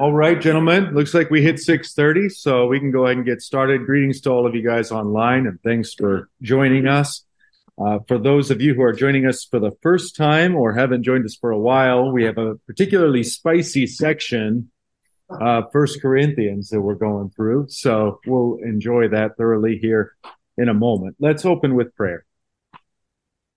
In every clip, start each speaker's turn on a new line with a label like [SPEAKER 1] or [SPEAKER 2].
[SPEAKER 1] All right, gentlemen. Looks like we hit 6:30, so we can go ahead and get started. Greetings to all of you guys online, and thanks for joining us. Uh, for those of you who are joining us for the first time or haven't joined us for a while, we have a particularly spicy section, uh, First Corinthians, that we're going through. So we'll enjoy that thoroughly here in a moment. Let's open with prayer.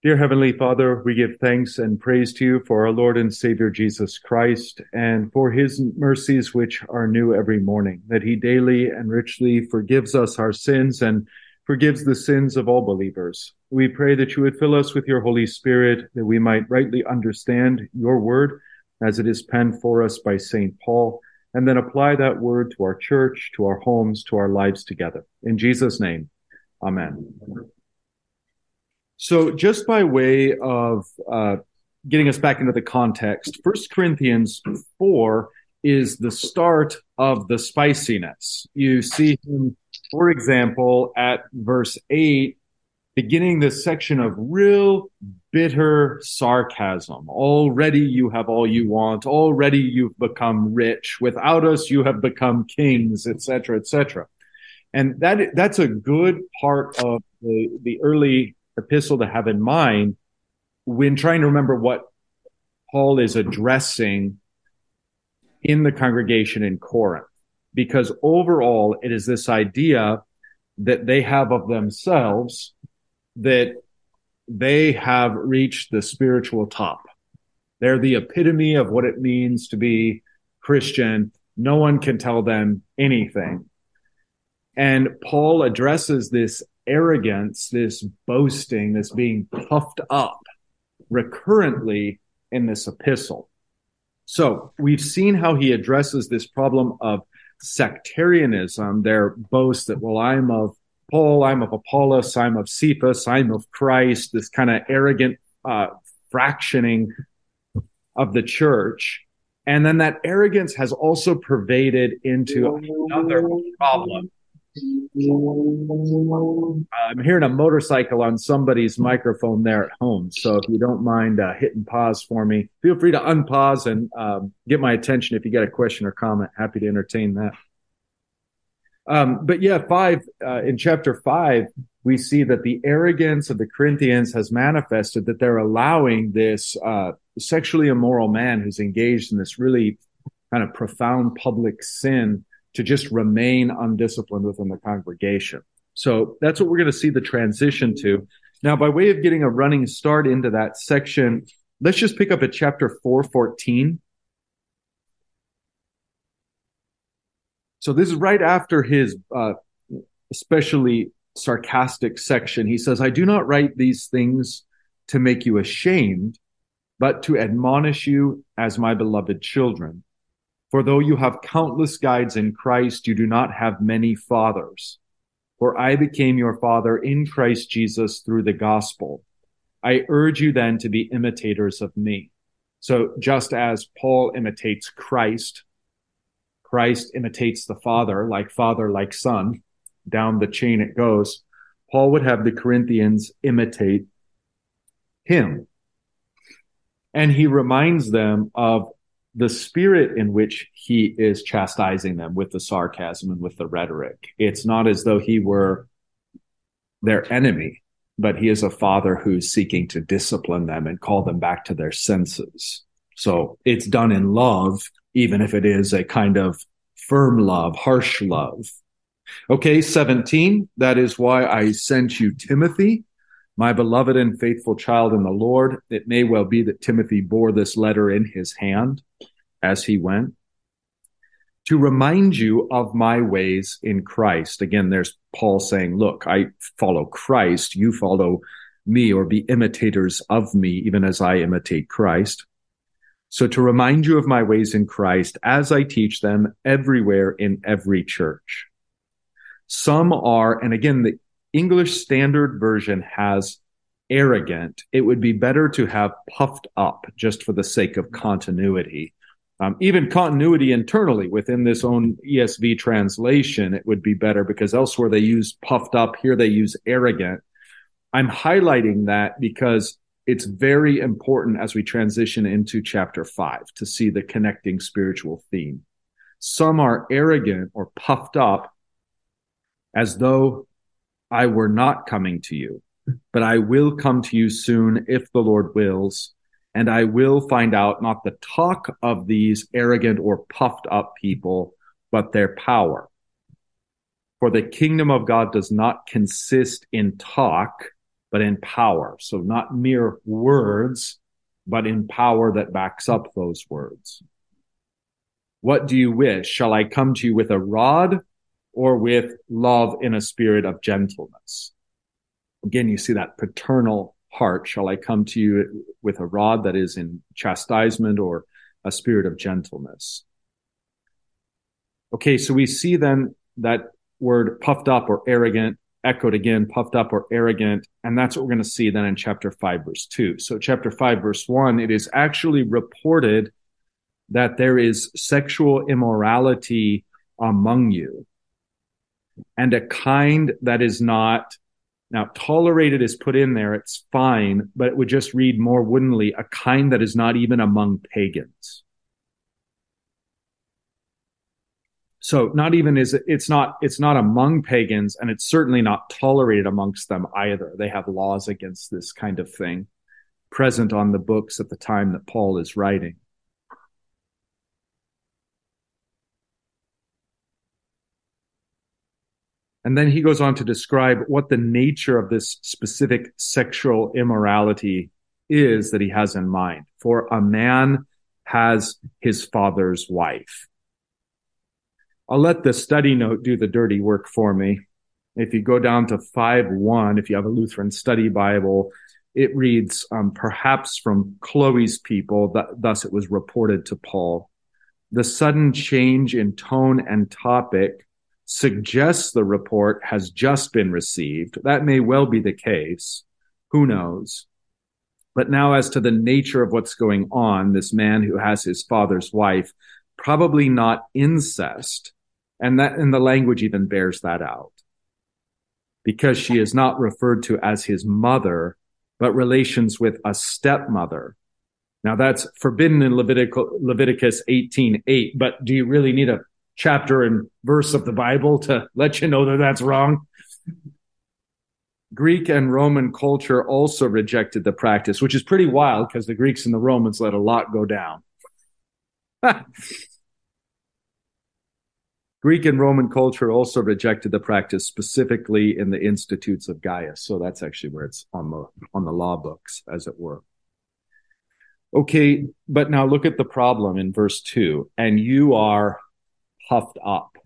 [SPEAKER 1] Dear Heavenly Father, we give thanks and praise to you for our Lord and Savior Jesus Christ and for his mercies which are new every morning, that he daily and richly forgives us our sins and forgives the sins of all believers. We pray that you would fill us with your Holy Spirit, that we might rightly understand your word as it is penned for us by St. Paul, and then apply that word to our church, to our homes, to our lives together. In Jesus' name, amen. So, just by way of uh, getting us back into the context, First Corinthians 4 is the start of the spiciness. You see him, for example, at verse 8, beginning this section of real bitter sarcasm. Already you have all you want. Already you've become rich. Without us, you have become kings, etc., etc. And that that's a good part of the, the early epistle to have in mind when trying to remember what Paul is addressing in the congregation in Corinth. Because overall, it is this idea that they have of themselves that they have reached the spiritual top. They're the epitome of what it means to be Christian. No one can tell them anything. And Paul addresses this arrogance, this boasting, this being puffed up recurrently in this epistle. So we've seen how he addresses this problem of sectarianism, their boast that, well, I'm of Paul, I'm of Apollos, I'm of Cephas, I'm of Christ, this kind of arrogant uh, fractioning of the church. And then that arrogance has also pervaded into another problem I'm hearing a motorcycle on somebody's microphone there at home. So if you don't mind uh, hitting pause for me, feel free to unpause and um, get my attention if you got a question or comment. Happy to entertain that. Um, but yeah, five uh, in chapter five, we see that the arrogance of the Corinthians has manifested that they're allowing this uh, sexually immoral man who's engaged in this really kind of profound public sin to just remain undisciplined within the congregation. So that's what we're going to see the transition to. Now, by way of getting a running start into that section, let's just pick up at chapter 414. So this is right after his uh, especially sarcastic section. He says, I do not write these things to make you ashamed, but to admonish you as my beloved children. For though you have countless guides in Christ, you do not have many fathers. For I became your father in Christ Jesus through the gospel. I urge you then to be imitators of me. So just as Paul imitates Christ, Christ imitates the Father, like Father, like Son, down the chain it goes. Paul would have the Corinthians imitate him. And he reminds them of the spirit in which he is chastising them with the sarcasm and with the rhetoric. It's not as though he were their enemy, but he is a father who's seeking to discipline them and call them back to their senses. So it's done in love, even if it is a kind of firm love, harsh love. Okay, 17. That is why I sent you Timothy my beloved and faithful child in the Lord, it may well be that Timothy bore this letter in his hand as he went to remind you of my ways in Christ. Again, there's Paul saying, look, I follow Christ. You follow me or be imitators of me, even as I imitate Christ. So to remind you of my ways in Christ as I teach them everywhere in every church. Some are, and again, the English Standard Version has arrogant. It would be better to have puffed up just for the sake of continuity. Um, even continuity internally within this own ESV translation, it would be better because elsewhere they use puffed up. Here they use arrogant. I'm highlighting that because it's very important as we transition into chapter five to see the connecting spiritual theme. Some are arrogant or puffed up as though I were not coming to you, but I will come to you soon if the Lord wills. And I will find out not the talk of these arrogant or puffed up people, but their power. For the kingdom of God does not consist in talk, but in power. So not mere words, but in power that backs up those words. What do you wish? Shall I come to you with a rod or with love in a spirit of gentleness? Again, you see that paternal heart. Shall I come to you with a rod that is in chastisement or a spirit of gentleness? Okay, so we see then that word puffed up or arrogant echoed again, puffed up or arrogant. And that's what we're going to see then in chapter 5, verse 2. So, chapter 5, verse 1, it is actually reported that there is sexual immorality among you and a kind that is not now tolerated is put in there it's fine but it would just read more woodenly a kind that is not even among pagans. So not even is it, it's not it's not among pagans and it's certainly not tolerated amongst them either. They have laws against this kind of thing present on the books at the time that paul is writing and then he goes on to describe what the nature of this specific sexual immorality is that he has in mind for a man has his father's wife I'll let the study note do the dirty work for me. If you go down to 5 1, if you have a Lutheran study Bible, it reads, um, perhaps from Chloe's people, that thus it was reported to Paul. The sudden change in tone and topic suggests the report has just been received. That may well be the case. Who knows? But now, as to the nature of what's going on, this man who has his father's wife, probably not incest, and that, and the language even bears that out. Because she is not referred to as his mother, but relations with a stepmother. Now that's forbidden in Leviticus 18, 8, but do you really need a chapter and verse of the Bible to let you know that that's wrong? Greek and Roman culture also rejected the practice, which is pretty wild because the Greeks and the Romans let a lot go down. Greek and Roman culture also rejected the practice, specifically in the Institutes of Gaius. So that's actually where it's on the on the law books, as it were. Okay, but now look at the problem in verse two. And you are puffed up,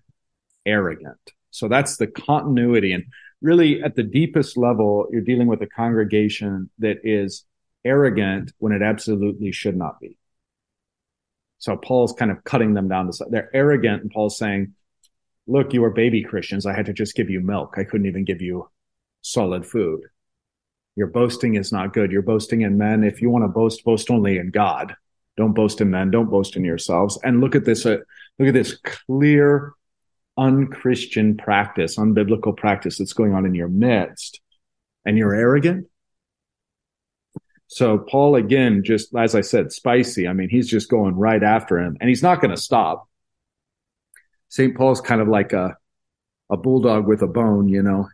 [SPEAKER 1] arrogant. So that's the continuity. And really, at the deepest level, you're dealing with a congregation that is arrogant when it absolutely should not be. So Paul's kind of cutting them down to they're arrogant, and Paul's saying look, you are baby Christians. I had to just give you milk. I couldn't even give you solid food. Your boasting is not good. You're boasting in men. If you want to boast, boast only in God. Don't boast in men. Don't boast in yourselves. And look at this. Uh, look at this clear, unchristian practice, unbiblical practice that's going on in your midst. And you're arrogant. So Paul, again, just as I said, spicy. I mean, he's just going right after him and he's not going to stop. St. Paul's kind of like a, a bulldog with a bone, you know,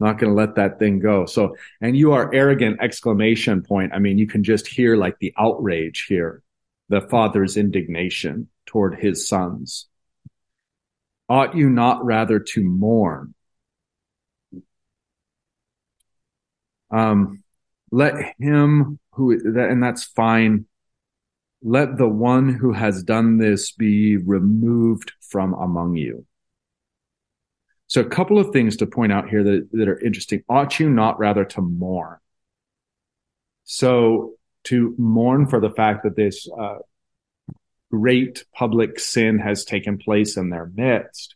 [SPEAKER 1] not going to let that thing go. So, and you are arrogant exclamation point. I mean, you can just hear like the outrage here, the father's indignation toward his sons. Ought you not rather to mourn? Um, let him who, and that's fine let the one who has done this be removed from among you. So a couple of things to point out here that, that are interesting. Ought you not rather to mourn? So to mourn for the fact that this uh, great public sin has taken place in their midst,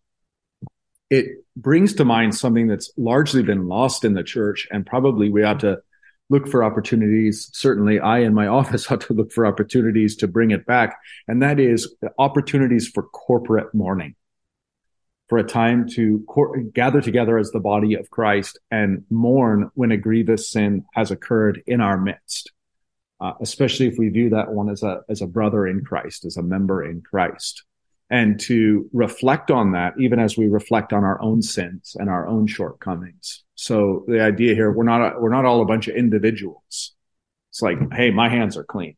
[SPEAKER 1] it brings to mind something that's largely been lost in the church, and probably we ought to look for opportunities. Certainly, I in my office ought to look for opportunities to bring it back. And that is opportunities for corporate mourning, for a time to cor- gather together as the body of Christ and mourn when a grievous sin has occurred in our midst. Uh, especially if we view that one as a as a brother in Christ, as a member in Christ. and to reflect on that, even as we reflect on our own sins and our own shortcomings. So the idea here, we're not, we're not all a bunch of individuals. It's like, hey, my hands are clean.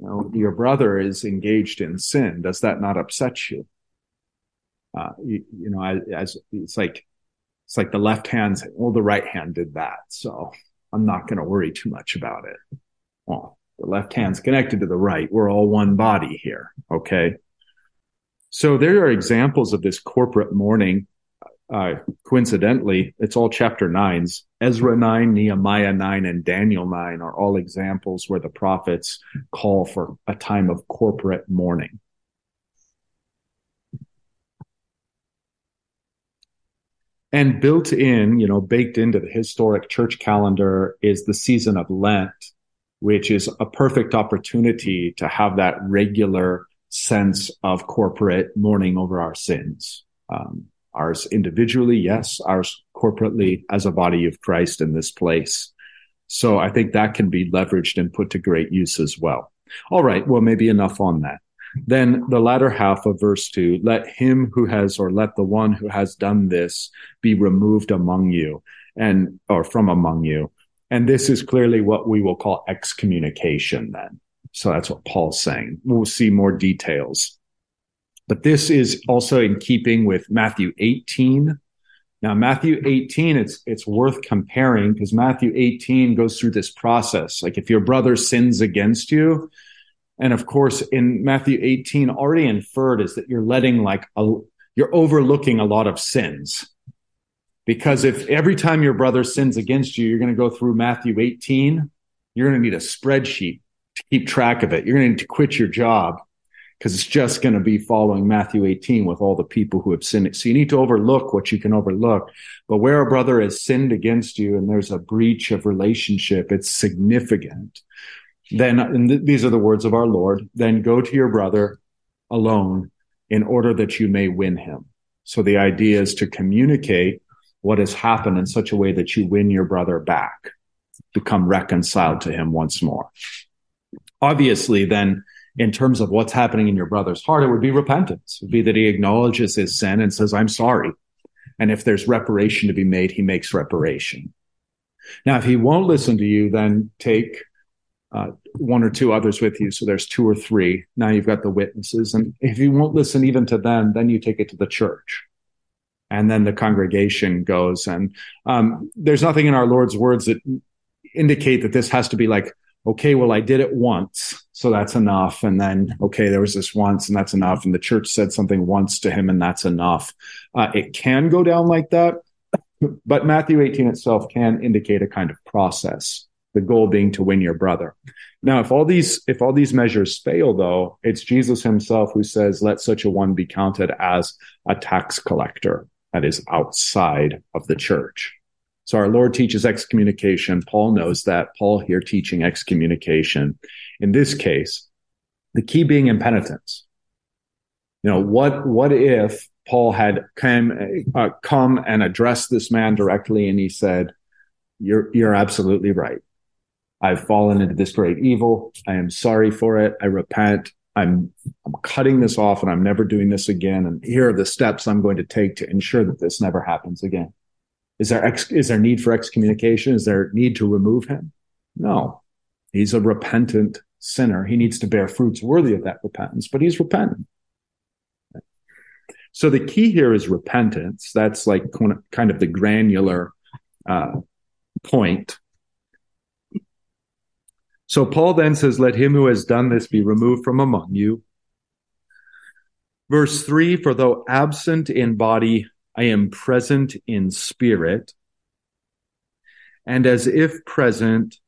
[SPEAKER 1] You know, your brother is engaged in sin. Does that not upset you? Uh, you, you know, as, as it's like, it's like the left hand, well, the right hand did that. So I'm not going to worry too much about it. Well, the left hand's connected to the right. We're all one body here. Okay. So there are examples of this corporate mourning. Uh, coincidentally, it's all chapter nines. Ezra 9, Nehemiah 9, and Daniel 9 are all examples where the prophets call for a time of corporate mourning. And built in, you know, baked into the historic church calendar is the season of Lent, which is a perfect opportunity to have that regular sense of corporate mourning over our sins. Um, ours individually, yes, ours corporately as a body of Christ in this place. So I think that can be leveraged and put to great use as well. All right. Well, maybe enough on that. Then the latter half of verse two, let him who has, or let the one who has done this be removed among you and, or from among you. And this is clearly what we will call excommunication then. So that's what Paul's saying. We'll see more details. But this is also in keeping with Matthew 18. Now, Matthew 18, it's, it's worth comparing because Matthew 18 goes through this process. Like if your brother sins against you, and of course, in Matthew 18, already inferred is that you're letting like a, you're overlooking a lot of sins. Because if every time your brother sins against you, you're going to go through Matthew 18, you're going to need a spreadsheet to keep track of it. You're going to need to quit your job because it's just going to be following Matthew 18 with all the people who have sinned. So you need to overlook what you can overlook. But where a brother has sinned against you and there's a breach of relationship, it's significant. Then, and th- these are the words of our Lord, then go to your brother alone in order that you may win him. So the idea is to communicate what has happened in such a way that you win your brother back, become reconciled to him once more. Obviously, then, in terms of what's happening in your brother's heart, it would be repentance. It would be that he acknowledges his sin and says, I'm sorry. And if there's reparation to be made, he makes reparation. Now, if he won't listen to you, then take uh, one or two others with you. So there's two or three. Now you've got the witnesses. And if you won't listen even to them, then you take it to the church and then the congregation goes. And um, there's nothing in our Lord's words that indicate that this has to be like, okay, well, I did it once, so that's enough. And then, okay, there was this once, and that's enough. And the church said something once to him, and that's enough. Uh, it can go down like that, but Matthew 18 itself can indicate a kind of process. The goal being to win your brother. Now, if all these if all these measures fail, though, it's Jesus Himself who says, "Let such a one be counted as a tax collector." That is outside of the church. So our Lord teaches excommunication. Paul knows that. Paul here teaching excommunication. In this case, the key being impenitence. You know, what, what if Paul had come, uh, come and addressed this man directly and he said, you're, you're absolutely right. I've fallen into this great evil. I am sorry for it. I repent. I'm, I'm cutting this off and I'm never doing this again. And here are the steps I'm going to take to ensure that this never happens again. Is there ex, is there need for excommunication? Is there need to remove him? No, he's a repentant sinner. He needs to bear fruits worthy of that repentance, but he's repentant. So the key here is repentance. That's like kind of the granular uh, point. So Paul then says, Let him who has done this be removed from among you. Verse 3 For though absent in body, I am present in spirit. And as if present,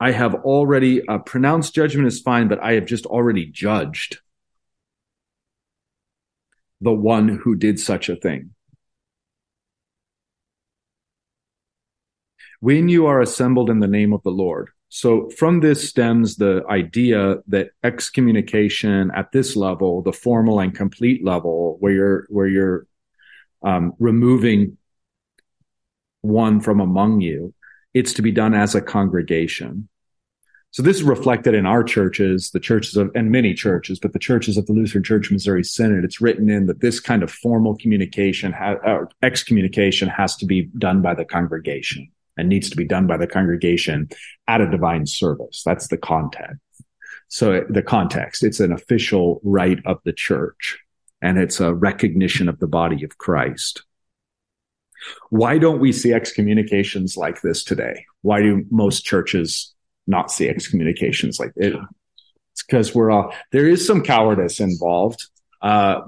[SPEAKER 1] I have already uh, pronounced judgment is fine, but I have just already judged the one who did such a thing. When you are assembled in the name of the Lord, so from this stems the idea that excommunication at this level, the formal and complete level, where you're where you're um, removing one from among you, it's to be done as a congregation. So this is reflected in our churches, the churches of, and many churches, but the churches of the Lutheran Church Missouri Synod. It's written in that this kind of formal communication, ha- uh, excommunication, has to be done by the congregation and needs to be done by the congregation at a divine service. That's the context. So the context, it's an official rite of the church and it's a recognition of the body of Christ. Why don't we see excommunications like this today? Why do most churches not see excommunications like it. It's because we're all there is some cowardice involved. Uh,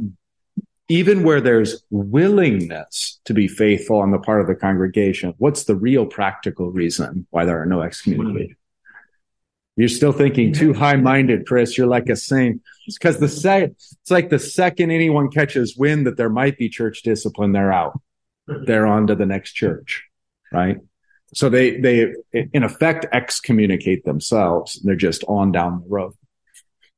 [SPEAKER 1] even where there's willingness to be faithful on the part of the congregation, what's the real practical reason why there are no excommunications? Hmm. You're still thinking too high minded, Chris. You're like a saint. It's because the sec- it's like the second anyone catches wind that there might be church discipline, they're out. They're on to the next church, right? So they, they, in effect, excommunicate themselves. They're just on down the road.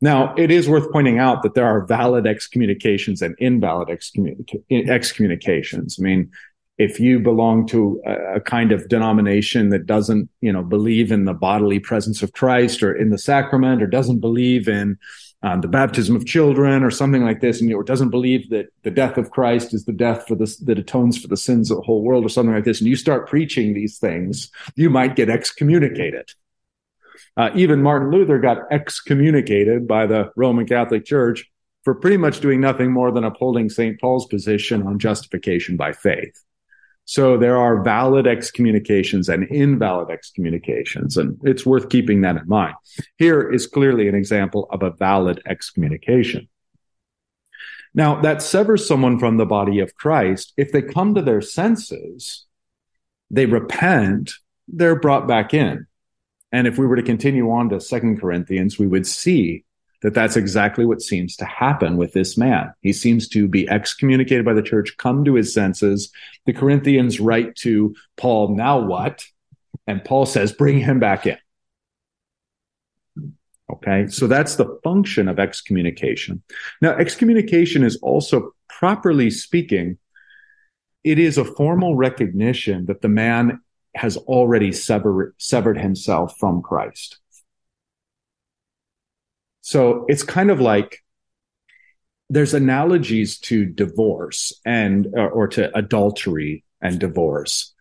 [SPEAKER 1] Now, it is worth pointing out that there are valid excommunications and invalid excommunications. I mean, if you belong to a, kind of denomination that doesn't, you know, believe in the bodily presence of Christ or in the sacrament or doesn't believe in um, the baptism of children or something like this, and or doesn't believe that the death of Christ is the death for the that atones for the sins of the whole world or something like this, and you start preaching these things, you might get excommunicated. Uh, even Martin Luther got excommunicated by the Roman Catholic Church for pretty much doing nothing more than upholding St. Paul's position on justification by faith. So there are valid excommunications and invalid excommunications, and it's worth keeping that in mind. Here is clearly an example of a valid excommunication. Now, that severs someone from the body of Christ. If they come to their senses, they repent, they're brought back in. And if we were to continue on to Second Corinthians, we would see that that's exactly what seems to happen with this man. He seems to be excommunicated by the church, come to his senses. The Corinthians write to Paul, now what? And Paul says, bring him back in. Okay. So that's the function of excommunication. Now, excommunication is also properly speaking, it is a formal recognition that the man has already sever- severed himself from Christ. So it's kind of like there's analogies to divorce and or, to adultery and divorce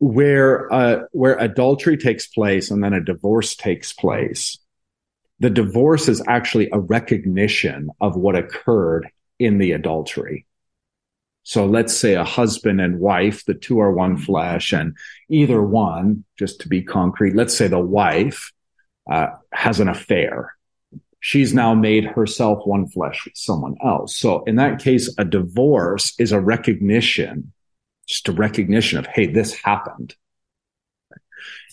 [SPEAKER 1] where uh, where adultery takes place and then a divorce takes place the divorce is actually a recognition of what occurred in the adultery so let's say a husband and wife the two are one flesh and either one just to be concrete let's say the wife uh, has an affair. She's now made herself one flesh with someone else. So in that case, a divorce is a recognition, just a recognition of, hey, this happened.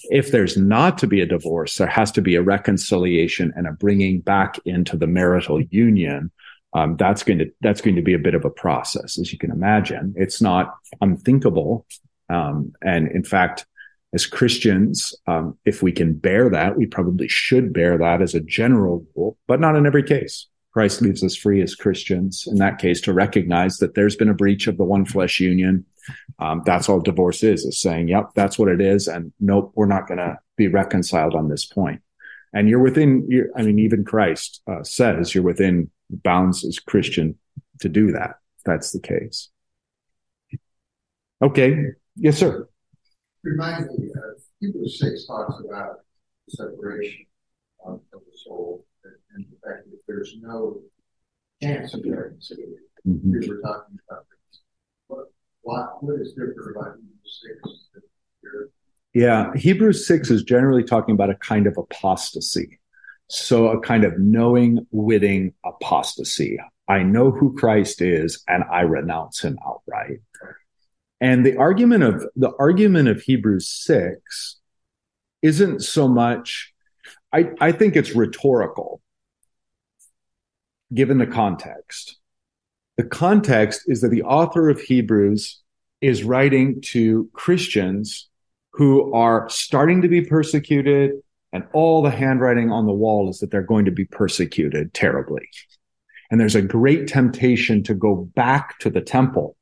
[SPEAKER 1] If there's not to be a divorce, there has to be a reconciliation and a bringing back into the marital union. Um, that's going to that's going to be a bit of a process, as you can imagine. It's not unthinkable, um, and in fact, as Christians, um, if we can bear that, we probably should bear that as a general rule, but not in every case. Christ leaves us free as Christians in that case to recognize that there's been a breach of the one flesh union. Um, that's all divorce is, is saying, yep, that's what it is. And nope, we're not going to be reconciled on this point. And you're within, you're, I mean, even Christ uh, says you're within bounds as Christian to do that. If that's the case. Okay. Yes, sir
[SPEAKER 2] remind me, uh, Hebrews 6 talks about separation of, of the soul and, the fact that there's no chance of reconciliation. Mm-hmm. We were talking about this. What, what, what is different about Hebrews 6?
[SPEAKER 1] Yeah, Hebrews 6 is generally talking about a kind of apostasy. So a kind of knowing, witting apostasy. I know who Christ is and I renounce him outright. And the argument of the argument of Hebrews 6 isn't so much, I, I think it's rhetorical, given the context. The context is that the author of Hebrews is writing to Christians who are starting to be persecuted, and all the handwriting on the wall is that they're going to be persecuted terribly. And there's a great temptation to go back to the temple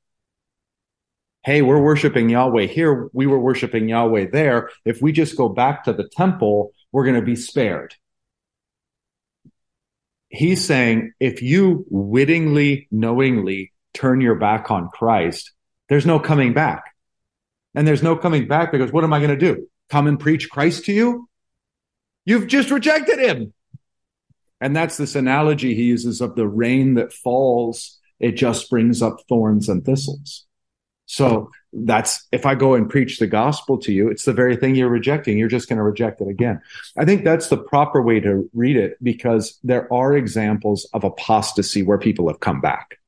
[SPEAKER 1] hey, we're worshiping Yahweh here. We were worshiping Yahweh there. If we just go back to the temple, we're going to be spared. He's saying if you wittingly, knowingly turn your back on Christ, there's no coming back. And there's no coming back because what am I going to do? Come and preach Christ to you? You've just rejected him. And that's this analogy he uses of the rain that falls, it just brings up thorns and thistles. So that's if I go and preach the gospel to you, it's the very thing you're rejecting. You're just going to reject it again. I think that's the proper way to read it because there are examples of apostasy where people have come back.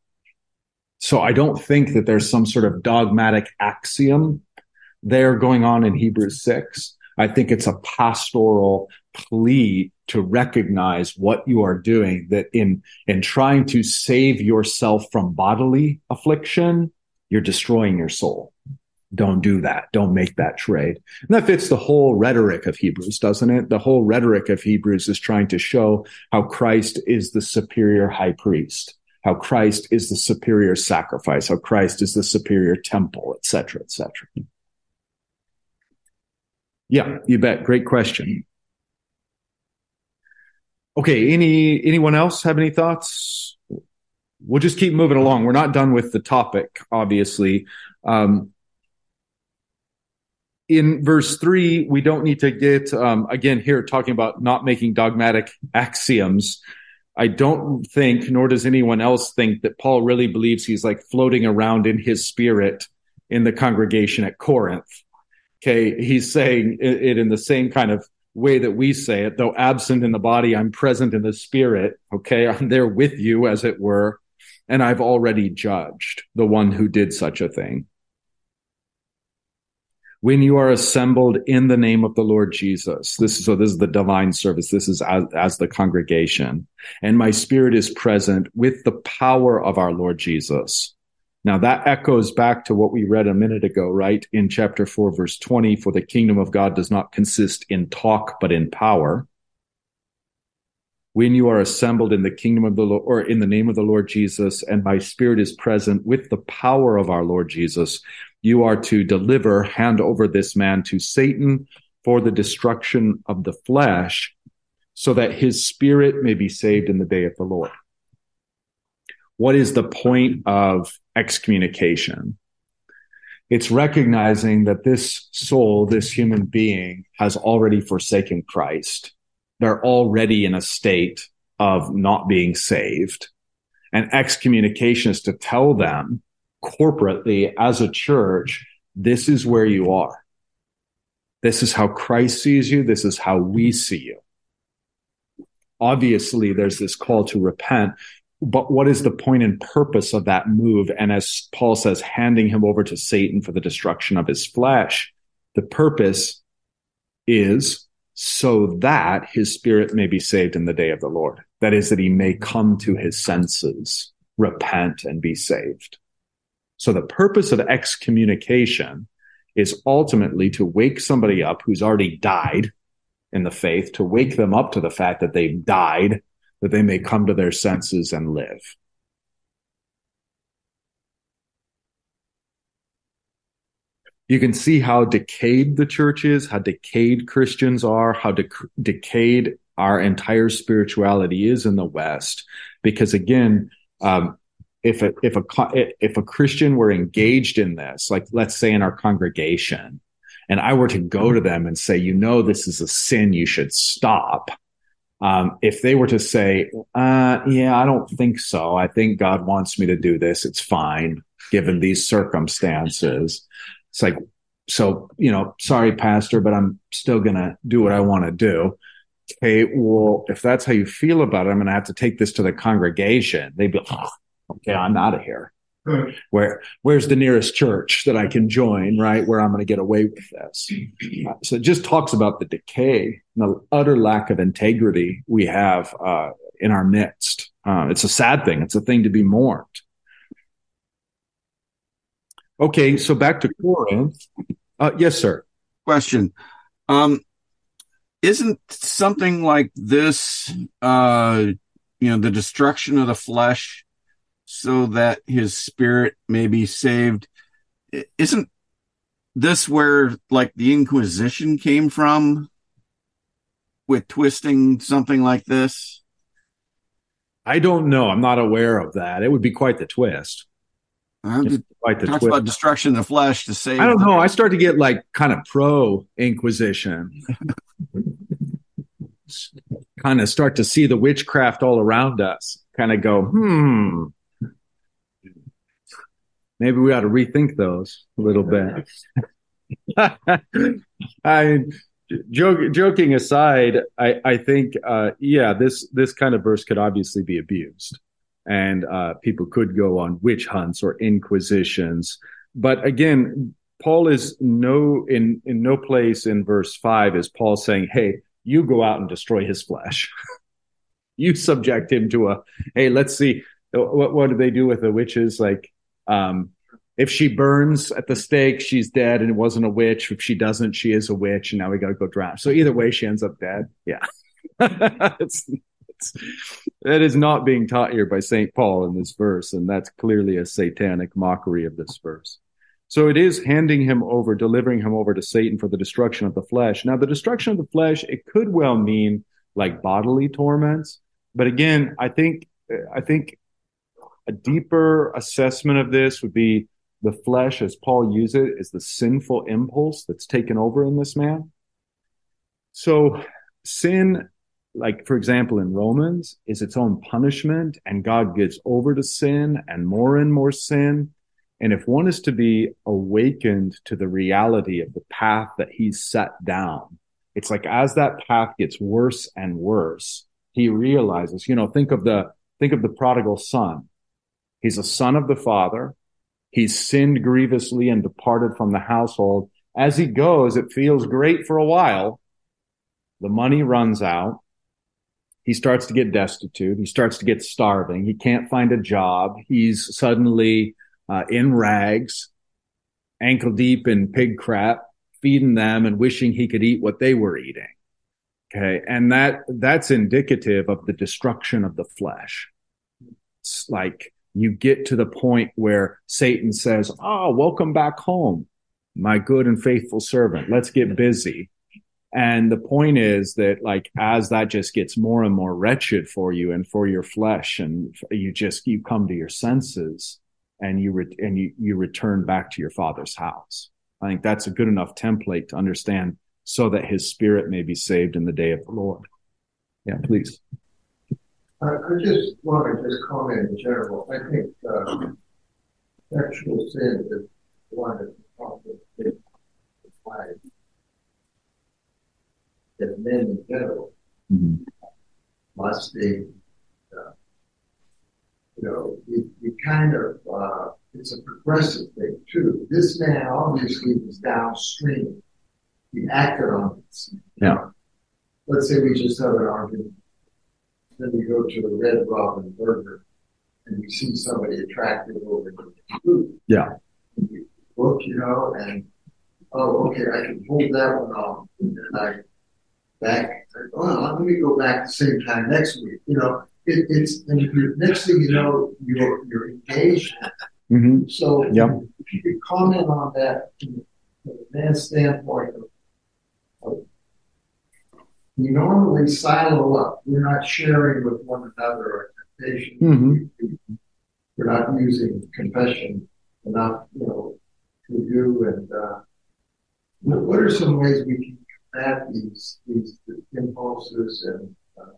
[SPEAKER 1] So I don't think that there's some sort of dogmatic axiom there going on in Hebrews 6. I think it's a pastoral plea to recognize what you are doing that in in trying to save yourself from bodily affliction you're destroying your soul. Don't do that. Don't make that trade. And that fits the whole rhetoric of hebrews doesn't it? The whole rhetoric of hebrews is trying to show how christ is the superior high priest how christ is the superior sacrifice how christ is the superior temple etc etc yeah you bet. Great question Okay. Any anyone else have any thoughts? We'll just keep moving along. We're not done with the topic, obviously. Um, in verse three, we don't need to get um, again here talking about not making dogmatic axioms. I don't think, nor does anyone else think, that Paul really believes he's like floating around in his spirit in the congregation at Corinth. Okay, he's saying it in the same kind of way that we say it, though absent in the body, I'm present in the spirit. Okay. I'm there with you, as it were. And I've already judged the one who did such a thing. When you are assembled in the name of the Lord Jesus, this is so this is the divine service. This is as, as the congregation. And my spirit is present with the power of our Lord Jesus now that echoes back to what we read a minute ago, right? In chapter 4, verse 20, for the kingdom of God does not consist in talk, but in power. When you are assembled in the kingdom of the Lord, or in the name of the Lord Jesus, and my spirit is present with the power of our Lord Jesus, you are to deliver, hand over this man to Satan for the destruction of the flesh, so that his spirit may be saved in the day of the Lord what is the point of excommunication? It's recognizing that this soul, this human being has already forsaken Christ. They're already in a state of not being saved. And excommunication is to tell them corporately as a church, this is where you are. This is how Christ sees you. This is how we see you. Obviously, there's this call to repent, but what is the point and purpose of that move? And as Paul says, handing him over to Satan for the destruction of his flesh, the purpose is so that his spirit may be saved in the day of the Lord. That is, that he may come to his senses, repent, and be saved. So the purpose of excommunication is ultimately to wake somebody up who's already died in the faith, to wake them up to the fact that they've died that they may come to their senses and live. You can see how decayed the church is, how decayed Christians are, how de- decayed our entire spirituality is in the West. Because again, um, if a if a if a Christian were engaged in this, like let's say in our congregation, and I were to go to them and say, you know, this is a sin, you should stop um, if they were to say, uh, yeah, I don't think so. I think God wants me to do this. It's fine given these circumstances. It's like, so, you know, sorry, pastor, but I'm still going to do what I want to do. Okay. Well, if that's how you feel about it, I'm going to have to take this to the congregation. They'd be like, oh, okay, I'm out of here. Where where's the nearest church that I can join, right? Where I'm going to get away with this. So it just talks about the decay and the utter lack of integrity we have uh, in our midst. Uh, it's a sad thing. It's a thing to be mourned. Okay, so back to Corinth. Uh, yes, sir.
[SPEAKER 3] Question. Um, isn't something like this, uh, you know, the destruction of the flesh so that his spirit may be saved. Isn't this where like the Inquisition came from? with twisting something like this?
[SPEAKER 1] I don't know. I'm not aware of that. It would be quite the twist.
[SPEAKER 3] It
[SPEAKER 1] quite the
[SPEAKER 3] talks
[SPEAKER 1] twist.
[SPEAKER 3] about destruction of the flesh to save.
[SPEAKER 1] I don't know. I start to get like kind of pro Inquisition. kind of start to see the witchcraft all around us. Kind of go, hmm. Maybe we ought to rethink those a little bit. I joke, joking aside, I, I think uh, yeah, this this kind of verse could obviously be abused, and uh, people could go on witch hunts or inquisitions. But again, Paul is no in in no place in verse five is Paul saying, "Hey, you go out and destroy his flesh. you subject him to a hey, let's see what what do they do with the witches like." Um, if she burns at the stake, she's dead and it wasn't a witch. If she doesn't, she is a witch, and now we got to go drown. So either way, she ends up dead. Yeah, it's, it's, that is not being taught here by Saint Paul in this verse, and that's clearly a satanic mockery of this verse. So it is handing him over, delivering him over to Satan for the destruction of the flesh. Now, the destruction of the flesh, it could well mean like bodily torments, but again, I think I think a deeper assessment of this would be the flesh, as Paul uses it, is the sinful impulse that's taken over in this man. So sin, like for example in Romans, is its own punishment, and God gives over to sin and more and more sin. And if one is to be awakened to the reality of the path that he's set down, it's like as that path gets worse and worse, he realizes, you know, think of the think of the prodigal son. He's a son of the father. He's sinned grievously and departed from the household. As he goes, it feels great for a while. The money runs out. He starts to get destitute. He starts to get starving. He can't find a job. He's suddenly uh, in rags, ankle deep in pig crap, feeding them and wishing he could eat what they were eating. Okay. And that, that's indicative of the destruction of the flesh. It's like you get to the point where Satan says, Oh, welcome back home, my good and faithful servant. Let's get busy. And the point is that like, as that just gets more and more wretched for you and for your flesh and you just, you come to your senses and you, re- and you, you return back to your father's house. I think that's a good enough template to understand so that his spirit may be saved in the day of the Lord. Yeah, please.
[SPEAKER 2] I, I just want to just comment in general. I think uh, sexual sin is one of the problems with life. That men in general
[SPEAKER 1] Mm-hmm.
[SPEAKER 2] must be, uh, you know, you, you kind of, uh, it's a progressive thing too. This man obviously was downstream. He acted on this.
[SPEAKER 1] Yeah.
[SPEAKER 2] Let's say we just have an argument. Then you go to the Red Robin Burger and you see somebody attractive over the food.
[SPEAKER 1] Yeah.
[SPEAKER 2] And we look, you know, and oh, okay, I can hold that one off. And then I back, oh, let me go back the same time next week. You know, it, it's, and you next thing you know, you're, you're engaged.
[SPEAKER 1] Mm-hmm.
[SPEAKER 2] So
[SPEAKER 1] Yep.
[SPEAKER 2] if you could comment on that from the man's standpoint of, of we normally silo up. We're not sharing with one another our temptation.
[SPEAKER 1] Mhm.
[SPEAKER 2] We're not using confession enough, you know, to do. And uh, what are some ways we can combat these these impulses and uh,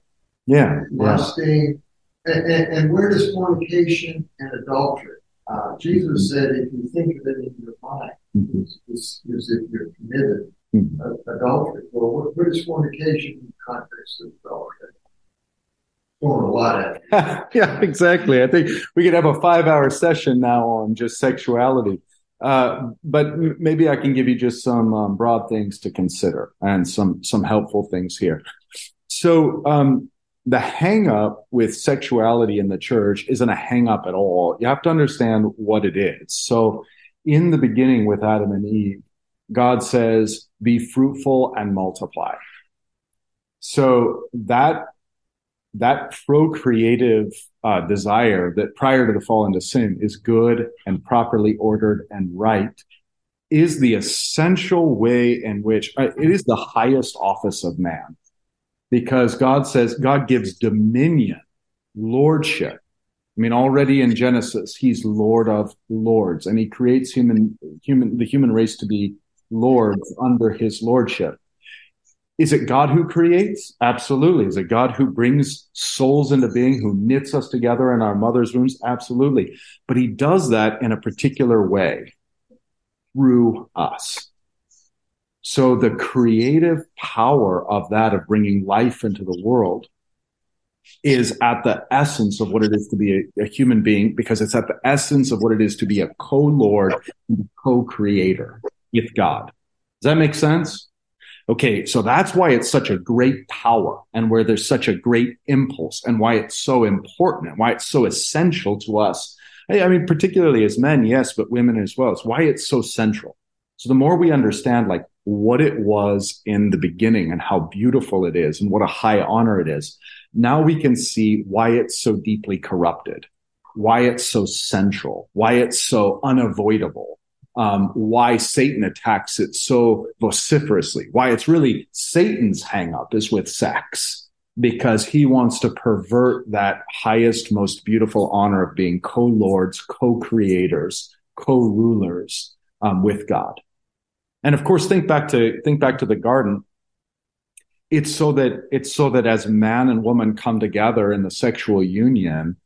[SPEAKER 1] Yeah. Yeah.
[SPEAKER 2] lusting? And, and, and where does fornication and adultery? Uh, Jesus said, if you think of it in your mind,
[SPEAKER 1] Mhm.
[SPEAKER 2] is, is, is if you're committed Uh, adultery. Well, what, what is fornication in the context of adultery? Throwing a lot at
[SPEAKER 1] yeah, exactly. I think we could have a five hour session now on just sexuality. Uh, but m- maybe I can give you just some um, broad things to consider and some some helpful things here. So um, the hang up with sexuality in the church isn't a hang up at all. You have to understand what it is. So in the beginning with Adam and Eve, God says, "Be fruitful and multiply." So that that procreative uh, desire that prior to the fall into sin is good and properly ordered and right is the essential way in which uh, it is the highest office of man. because God says God gives dominion, lordship. I mean, already in Genesis, he's Lord of lords and he creates human, human, the human race to be lords under his lordship. Is it God who creates? Absolutely. Is it God who brings souls into being, who knits us together in our mother's wombs? Absolutely. But he does that in a particular way through us. So the creative power of that, of bringing life into the world, is at the essence of what it is to be a, a human being, because it's at the essence of what it is to be a co-lord, co-creator with God. Does that make sense? Okay, so that's why it's such a great power and where there's such a great impulse and why it's so important and why it's so essential to us. I mean, particularly as men, yes, but women as well. It's why it's so central. So the more we understand like what it was in the beginning and how beautiful it is and what a high honor it is, now we can see why it's so deeply corrupted, why it's so central, why it's so unavoidable, um, why Satan attacks it so vociferously, why it's really Satan's hangup is with sex, because he wants to pervert that highest, most beautiful honor of being co-lords, co-creators, co-rulers um, with God. And of course, think back to think back to the garden. It's so that it's so that as man and woman come together in the sexual union,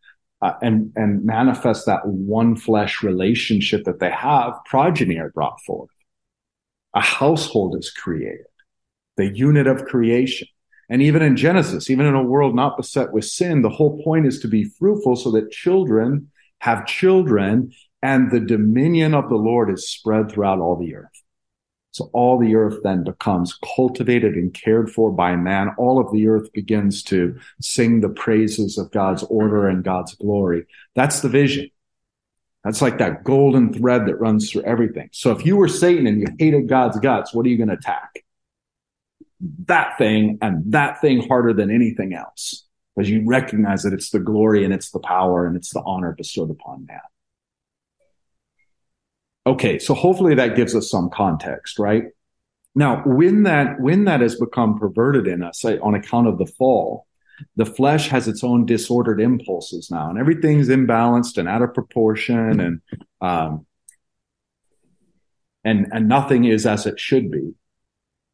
[SPEAKER 1] uh, and and manifest that one flesh relationship that they have, progeny are brought forth. A household is created, the unit of creation. And even in Genesis, even in a world not beset with sin, the whole point is to be fruitful so that children have children and the dominion of the Lord is spread throughout all the earth. So all the earth then becomes cultivated and cared for by man. All of the earth begins to sing the praises of God's order and God's glory. That's the vision. That's like that golden thread that runs through everything. So if you were Satan and you hated God's guts, what are you going to attack? That thing and that thing harder than anything else because you recognize that it's the glory and it's the power and it's the honor bestowed upon man. Okay, so hopefully that gives us some context, right? Now, when that when that has become perverted in us on account of the fall, the flesh has its own disordered impulses now, and everything's imbalanced and out of proportion, and um, and and nothing is as it should be.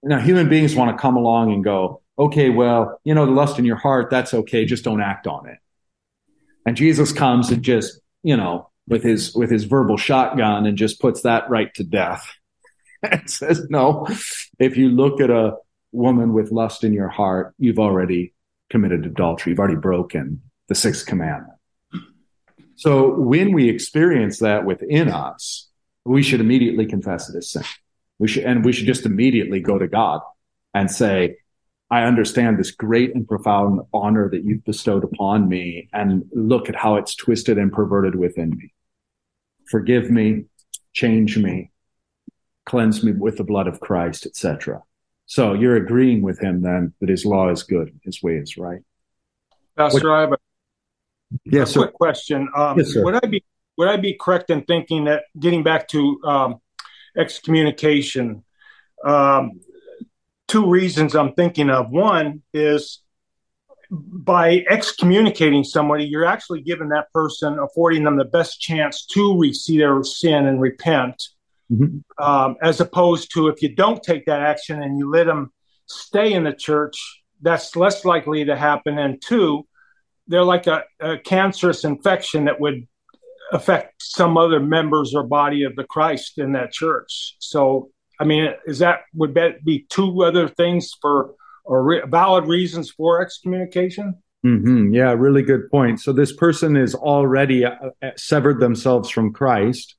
[SPEAKER 1] Now, human beings want to come along and go, okay, well, you know, the lust in your heart, that's okay, just don't act on it. And Jesus comes and just, you know, with his with his verbal shotgun and just puts that right to death. And says no if you look at a woman with lust in your heart you've already committed adultery. You've already broken the sixth commandment. So when we experience that within us we should immediately confess it as sin. We should and we should just immediately go to god and say I understand this great and profound honor that you've bestowed upon me and look at how it's twisted and perverted within me forgive me, change me, cleanse me with the blood of Christ, etc. So you're agreeing with him then that his law is good, his way is right.
[SPEAKER 4] Pastor, what, I have a,
[SPEAKER 1] yes,
[SPEAKER 4] a quick question. Um, yes. Would I be would I be correct in thinking that getting back to um, excommunication? Um, two reasons I'm thinking of. One is by excommunicating somebody, you're actually giving that person, affording them the best chance to receive their sin and repent, mm-hmm. um, as opposed to if you don't take that action and you let them stay in the church, that's less likely to happen. And two, they're like a, a cancerous infection that would affect some other members or body of the Christ in that church. So, I mean, is that would that be two other things for or re- valid reasons for excommunication?
[SPEAKER 1] Mm-hmm. Yeah, really good point. So this person is already uh, uh, severed themselves from Christ.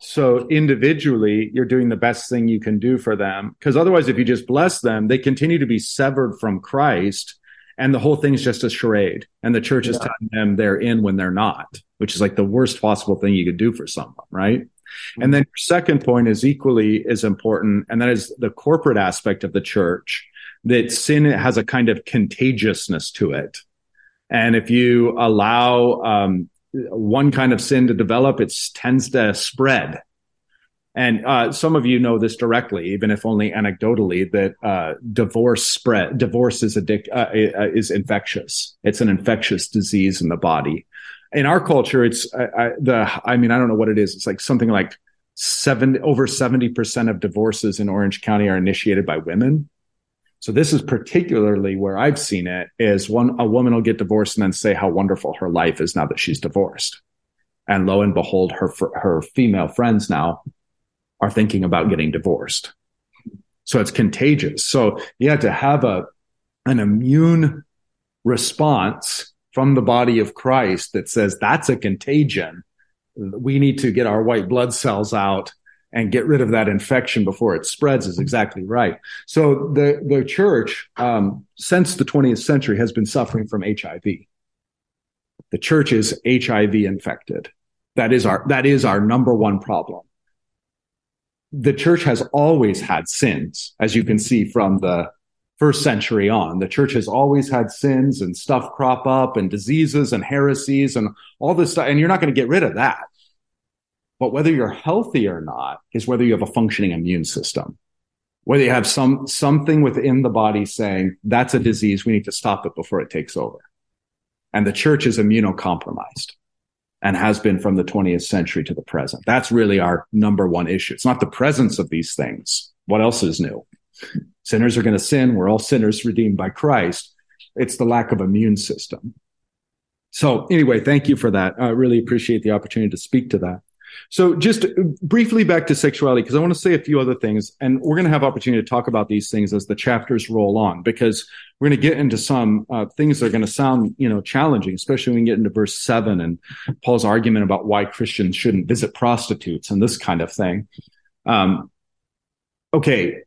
[SPEAKER 1] So individually, you're doing the best thing you can do for them. Because otherwise, if you just bless them, they continue to be severed from Christ, and the whole thing's just a charade. And the church yeah. is telling them they're in when they're not, which is like the worst possible thing you could do for someone, right? Mm-hmm. And then your second point is equally as important, and that is the corporate aspect of the church that sin has a kind of contagiousness to it. And if you allow um, one kind of sin to develop, it tends to spread. And uh, some of you know this directly, even if only anecdotally, that uh, divorce spread divorce is addic- uh, uh is infectious. It's an infectious disease in the body. In our culture, it's I, the I mean I don't know what it is. It's like something like seven over seventy percent of divorces in Orange County are initiated by women. So this is particularly where I've seen it is one a woman will get divorced and then say how wonderful her life is now that she's divorced. And lo and behold, her her female friends now are thinking about getting divorced. So it's contagious. So you have to have a, an immune response from the body of Christ that says that's a contagion. We need to get our white blood cells out and get rid of that infection before it spreads is exactly right. So the, the church, um, since the 20th century has been suffering from HIV. The church is HIV infected. That is our, that is our number one problem the church has always had sins, as you can see from the first century on. The church has always had sins and stuff crop up and diseases and heresies and all this stuff. And you're not going to get rid of that. But whether you're healthy or not is whether you have a functioning immune system, whether you have some, something within the body saying that's a disease. We need to stop it before it takes over. And the church is immunocompromised and has been from the 20th century to the present. That's really our number one issue. It's not the presence of these things. What else is new? Sinners are going to sin. We're all sinners redeemed by Christ. It's the lack of immune system. So anyway, thank you for that. I really appreciate the opportunity to speak to that. So just briefly back to sexuality, because I want to say a few other things, and we're going to have opportunity to talk about these things as the chapters roll on, because we're going to get into some uh, things that are going to sound, you know, challenging, especially when we get into verse seven and Paul's argument about why Christians shouldn't visit prostitutes and this kind of thing. Um, okay,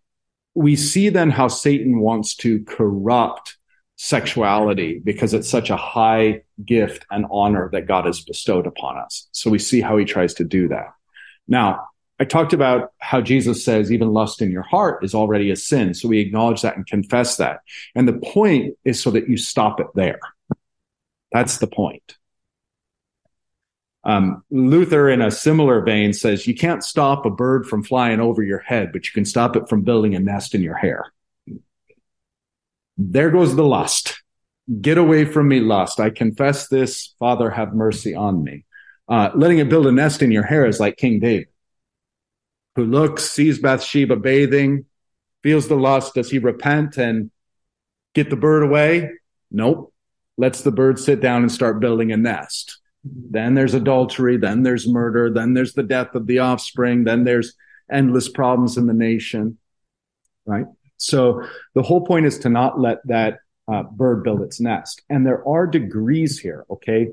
[SPEAKER 1] we see then how Satan wants to corrupt sexuality because it's such a high gift and honor that God has bestowed upon us. So we see how he tries to do that. Now, I talked about how Jesus says even lust in your heart is already a sin. So we acknowledge that and confess that. And the point is so that you stop it there. That's the point. Um, Luther, in a similar vein, says you can't stop a bird from flying over your head, but you can stop it from building a nest in your hair. There goes the lust. Get away from me, lust. I confess this. Father, have mercy on me. Uh, letting it build a nest in your hair is like King David, who looks, sees Bathsheba bathing, feels the lust. Does he repent and get the bird away? Nope. Lets the bird sit down and start building a nest. Then there's adultery. Then there's murder. Then there's the death of the offspring. Then there's endless problems in the nation. Right? So the whole point is to not let that uh, bird build its nest. And there are degrees here. Okay.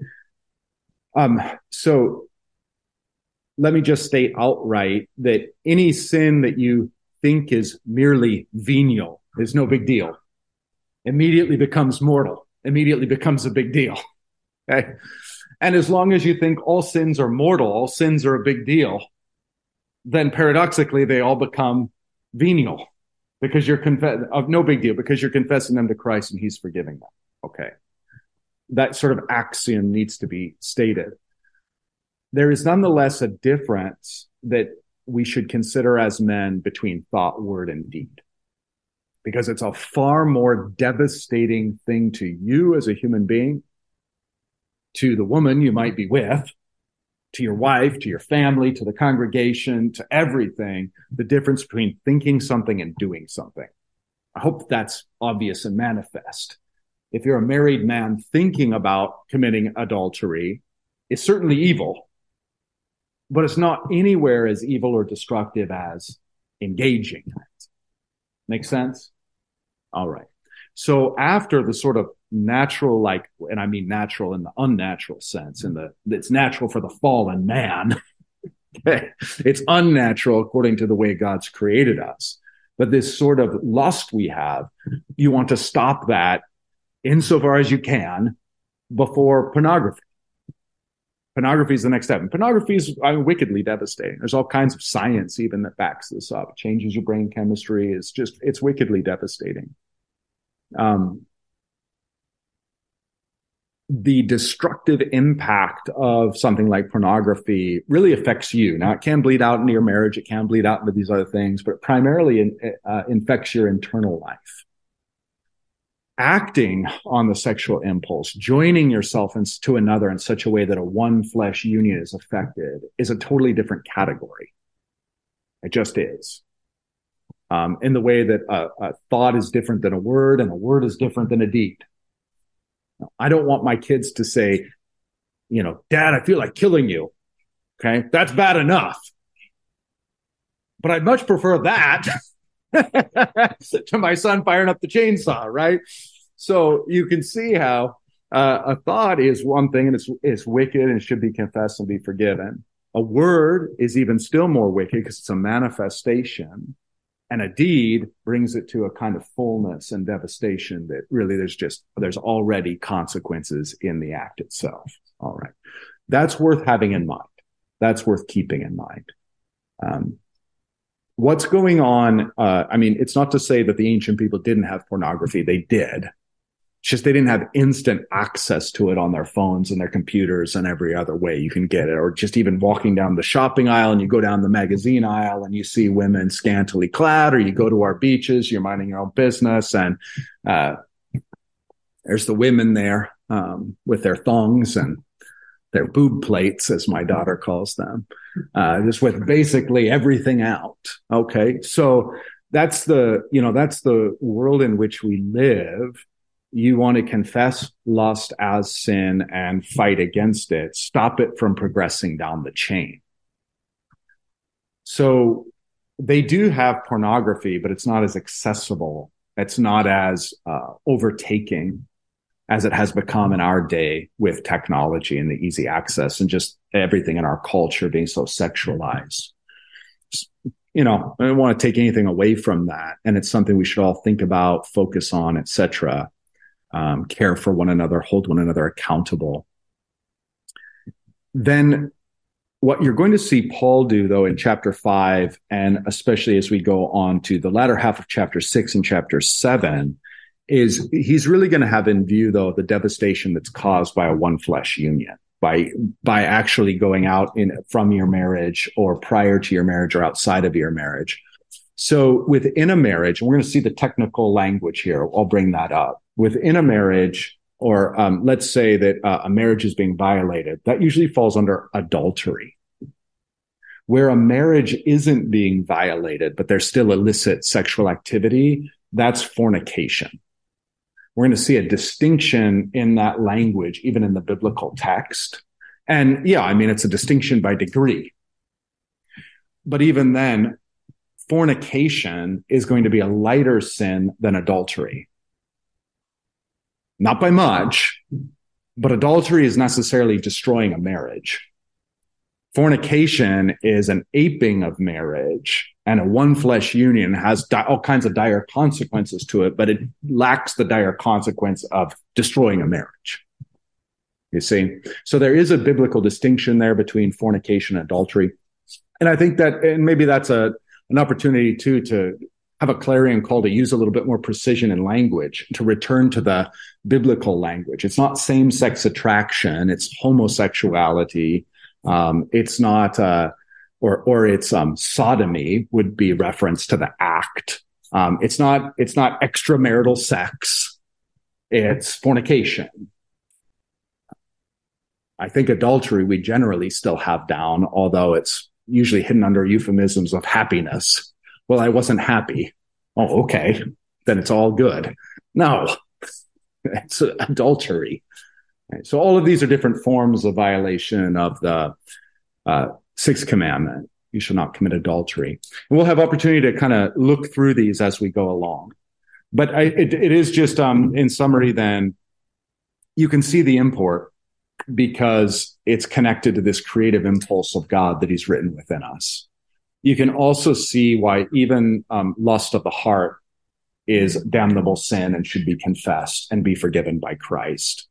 [SPEAKER 1] Um, so let me just state outright that any sin that you think is merely venial is no big deal. Immediately becomes mortal, immediately becomes a big deal. Okay. And as long as you think all sins are mortal, all sins are a big deal, then paradoxically they all become venial because you're confess of no big deal because you're confessing them to Christ and he's forgiving them. Okay. That sort of axiom needs to be stated. There is nonetheless a difference that we should consider as men between thought, word, and deed. Because it's a far more devastating thing to you as a human being, to the woman you might be with, to your wife, to your family, to the congregation, to everything, the difference between thinking something and doing something. I hope that's obvious and manifest. If you're a married man thinking about committing adultery, it's certainly evil, but it's not anywhere as evil or destructive as engaging. Make sense? All right. So after the sort of natural, like, and I mean natural in the unnatural sense, in the, it's natural for the fallen man. Okay. It's unnatural according to the way God's created us. But this sort of lust we have, you want to stop that insofar as you can before pornography. Pornography is the next step. And pornography is I mean, wickedly devastating. There's all kinds of science even that backs this up. Changes your brain chemistry. It's just, it's wickedly devastating. Um, the destructive impact of something like pornography really affects you. Now, it can bleed out into your marriage, it can bleed out into these other things, but primarily in, uh, infects your internal life. Acting on the sexual impulse, joining yourself to another in such a way that a one flesh union is affected, is a totally different category. It just is. Um, in the way that a, a thought is different than a word, and a word is different than a deed I don't want my kids to say, you know, dad, I feel like killing you. Okay. That's bad enough. But I'd much prefer that to my son firing up the chainsaw, right? So you can see how uh, a thought is one thing and it's, it's wicked and should be confessed and be forgiven. A word is even still more wicked because it's a manifestation and a deed brings it to a kind of fullness and devastation that really there's just there's already consequences in the act itself. All right. That's worth having in mind. That's worth keeping in mind. Um, what's going on uh, i mean it's not to say that the ancient people didn't have pornography. They did it's just they didn't have instant access to it on their phones and their computers and every other way you can get it. Or just even walking down the shopping aisle and you go down the magazine aisle and you see women scantily clad, or you go to our beaches, you're minding your own business, and uh, there's the women there um, with their thongs and their boob plates, as my daughter calls them, uh, just with basically everything out. Okay, so that's the you know that's the world in which we live you want to confess lust as sin and fight against it, stop it from progressing down the chain. So they do have pornography, but it's not as accessible. It's not as uh, overtaking as it has become in our day with technology and the easy access and just everything in our culture being so sexualized. You know, I don't want to take anything away from that. And it's something we should all think about, focus on, etc um, care for one another, hold one another accountable. Then what you're going to see Paul do, though, in chapter five, and especially as we go on to the latter half of chapter six and chapter seven, is he's really going to have in view, though, the devastation that's caused by a one flesh union. By, by actually going out in from your marriage or prior to your marriage or outside of your marriage. So within a marriage, we're going to see the technical language here. I'll bring that up within a marriage, or um, let's say that uh, a marriage is being violated, that usually falls under adultery. Where a marriage isn't being violated, but there's still illicit sexual activity, that's fornication. We're going to see a distinction in that language, even in the biblical text. And yeah, I mean, it's a distinction by degree. But even then, fornication is going to be a lighter sin than adultery not by much, but adultery is necessarily destroying a marriage. Fornication is an aping of marriage, and a one flesh union has di- all kinds of dire consequences to it, but it lacks the dire consequence of destroying a marriage. You see? So there is a biblical distinction there between fornication and adultery. And I think that, and maybe that's a, an opportunity too to have a clarion call to use a little bit more precision in language to return to the biblical language. It's not same sex attraction. It's homosexuality. Um, it's not, uh, or, or it's, um, sodomy would be reference to the act. Um, it's not, it's not extramarital sex. It's fornication. I think adultery we generally still have down, although it's usually hidden under euphemisms of happiness well, I wasn't happy. Oh, okay. Then it's all good. No, it's adultery. Right. So all of these are different forms of violation of the uh, sixth commandment. You shall not commit adultery. And we'll have opportunity to kind of look through these as we go along. But I, it, it is just, um, in summary, then you can see the import because it's connected to this creative impulse of God that he's written within us you can also see why even um, lust of the heart is damnable sin and should be confessed and be forgiven by Christ.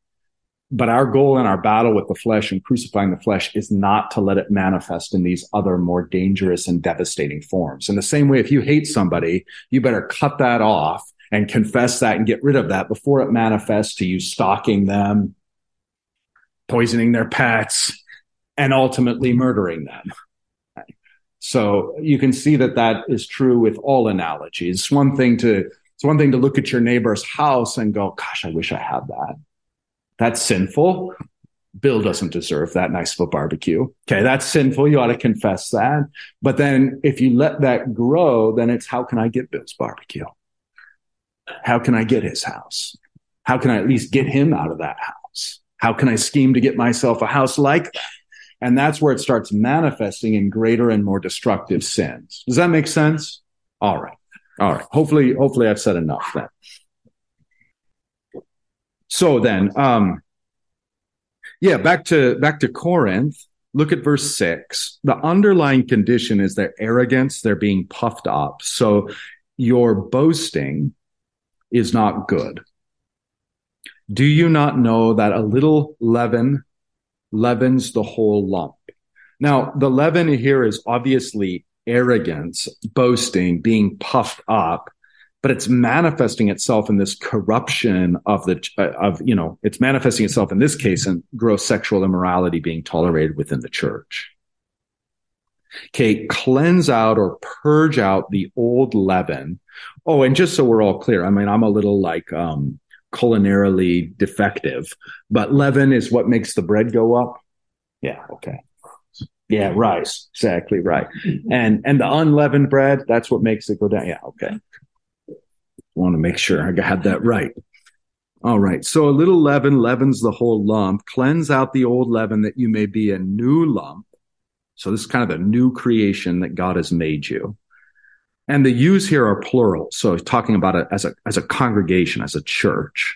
[SPEAKER 1] But our goal in our battle with the flesh and crucifying the flesh is not to let it manifest in these other more dangerous and devastating forms. In the same way, if you hate somebody, you better cut that off and confess that and get rid of that before it manifests to you stalking them, poisoning their pets, and ultimately murdering them. So you can see that that is true with all analogies. It's one thing to it's one thing to look at your neighbor's house and go, "Gosh, I wish I had that." That's sinful. Bill doesn't deserve that nice a barbecue. Okay, that's sinful. You ought to confess that. But then if you let that grow, then it's how can I get Bill's barbecue? How can I get his house? How can I at least get him out of that house? How can I scheme to get myself a house like that? And that's where it starts manifesting in greater and more destructive sins. Does that make sense? All right. All right. Hopefully, hopefully I've said enough then. So then, um, yeah, back to back to Corinth. Look at verse six. The underlying condition is their arrogance, they're being puffed up. So your boasting is not good. Do you not know that a little leaven leavens the whole lump? Now, the leaven here is obviously arrogance, boasting, being puffed up, but it's manifesting itself in this corruption of the uh, of you know it's manifesting itself in this case in gross sexual immorality being tolerated within the church. Okay, cleanse out or purge out the old leaven. Oh, and just so we're all clear, I mean, I'm a little like um, culinarily defective, but leaven is what makes the bread go up. Yeah, okay. Yeah, rice. Exactly right. And and the unleavened bread, that's what makes it go down. Yeah, okay. Want to make sure I had that right. All right. So a little leaven leavens the whole lump. Cleanse out the old leaven that you may be a new lump. So this is kind of the new creation that God has made you. And the yous here are plural. So talking about it as a, as a congregation, as a church.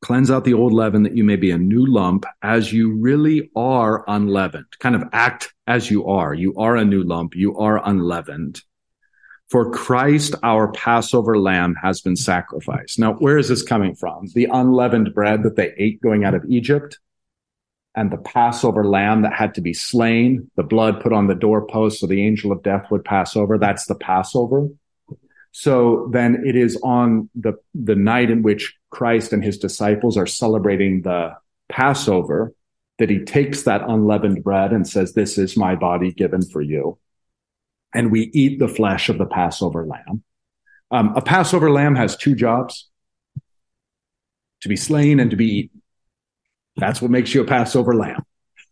[SPEAKER 1] Cleanse out the old leaven that you may be a new lump as you really are unleavened. Kind of act as you are. You are a new lump. You are unleavened. For Christ, our Passover lamb has been sacrificed. Now, where is this coming from? The unleavened bread that they ate going out of Egypt? And the Passover lamb that had to be slain, the blood put on the doorpost so the angel of death would pass over. That's the Passover. So then it is on the, the night in which Christ and his disciples are celebrating the Passover that he takes that unleavened bread and says, this is my body given for you. And we eat the flesh of the Passover lamb. Um, a Passover lamb has two jobs to be slain and to be eaten. That's what makes you a Passover lamb.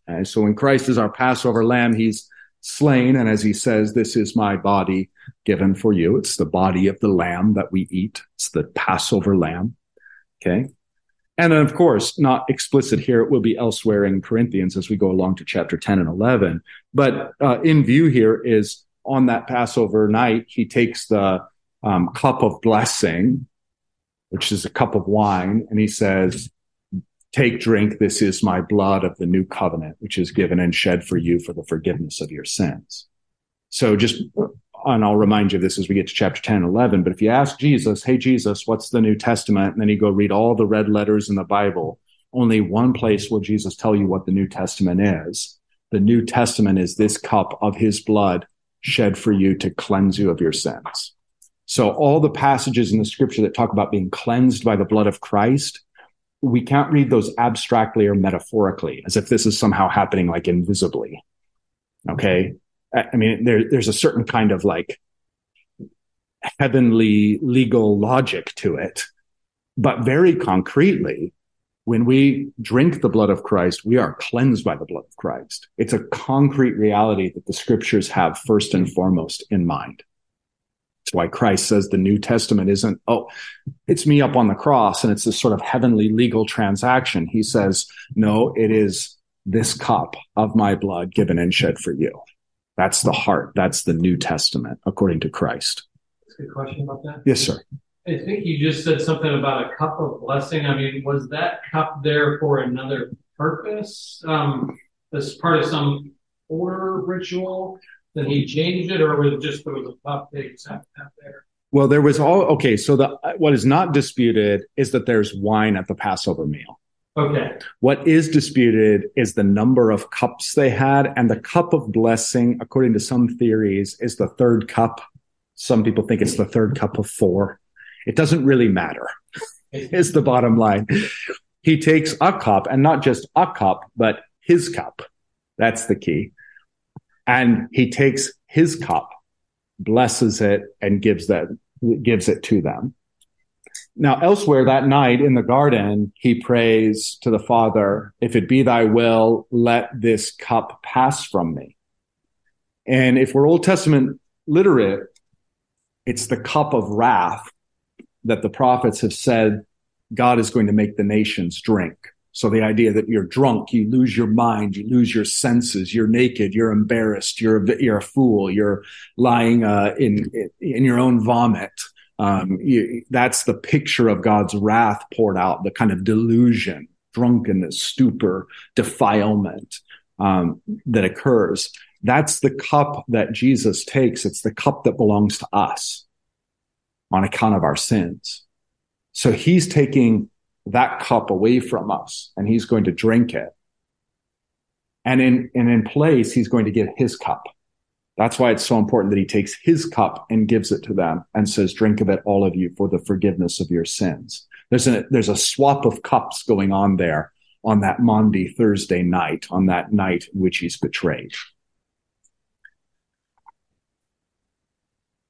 [SPEAKER 1] And so when Christ is our Passover lamb, he's slain. And as he says, this is my body given for you. It's the body of the lamb that we eat. It's the Passover lamb. Okay. And then, of course, not explicit here. It will be elsewhere in Corinthians as we go along to chapter 10 and 11. But uh, in view here is on that Passover night, he takes the um, cup of blessing, which is a cup of wine, and he says, Take, drink, this is my blood of the new covenant, which is given and shed for you for the forgiveness of your sins. So just, and I'll remind you of this as we get to chapter 10 and 11, but if you ask Jesus, hey, Jesus, what's the New Testament? And then you go read all the red letters in the Bible, only one place will Jesus tell you what the New Testament is. The New Testament is this cup of his blood shed for you to cleanse you of your sins. So all the passages in the scripture that talk about being cleansed by the blood of Christ, we can't read those abstractly or metaphorically as if this is somehow happening like invisibly. Okay. I mean, there, there's a certain kind of like heavenly legal logic to it. But very concretely, when we drink the blood of Christ, we are cleansed by the blood of Christ. It's a concrete reality that the scriptures have first and foremost in mind. It's why Christ says the New Testament isn't, oh, it's me up on the cross and it's this sort of heavenly legal transaction. He says, no, it is this cup of my blood given and shed for you. That's the heart. That's the New Testament according to Christ.
[SPEAKER 5] That's a good question about that.
[SPEAKER 1] Yes, sir.
[SPEAKER 5] I think you just said something about a cup of blessing. I mean, was that cup there for another purpose? Um, as part of some order ritual? Then he changed it, or was it just there was a puff they sat there?
[SPEAKER 1] Well, there was all okay. So the what is not disputed is that there's wine at the Passover meal.
[SPEAKER 5] Okay.
[SPEAKER 1] What is disputed is the number of cups they had, and the cup of blessing, according to some theories, is the third cup. Some people think it's the third cup of four. It doesn't really matter. is the bottom line. he takes a cup and not just a cup, but his cup. That's the key. And he takes his cup, blesses it, and gives that gives it to them. Now, elsewhere that night in the garden, he prays to the Father, if it be thy will, let this cup pass from me. And if we're Old Testament literate, it's the cup of wrath that the prophets have said God is going to make the nations drink. So the idea that you're drunk, you lose your mind, you lose your senses, you're naked, you're embarrassed, you're a, you're a fool, you're lying uh, in in your own vomit. Um, you, that's the picture of God's wrath poured out, the kind of delusion, drunkenness, stupor, defilement um, that occurs. That's the cup that Jesus takes. It's the cup that belongs to us on account of our sins. So he's taking that cup away from us and he's going to drink it. And in, and in place, he's going to get his cup. That's why it's so important that he takes his cup and gives it to them and says, drink of it, all of you, for the forgiveness of your sins. There's a, there's a swap of cups going on there on that Maundy Thursday night, on that night in which he's betrayed.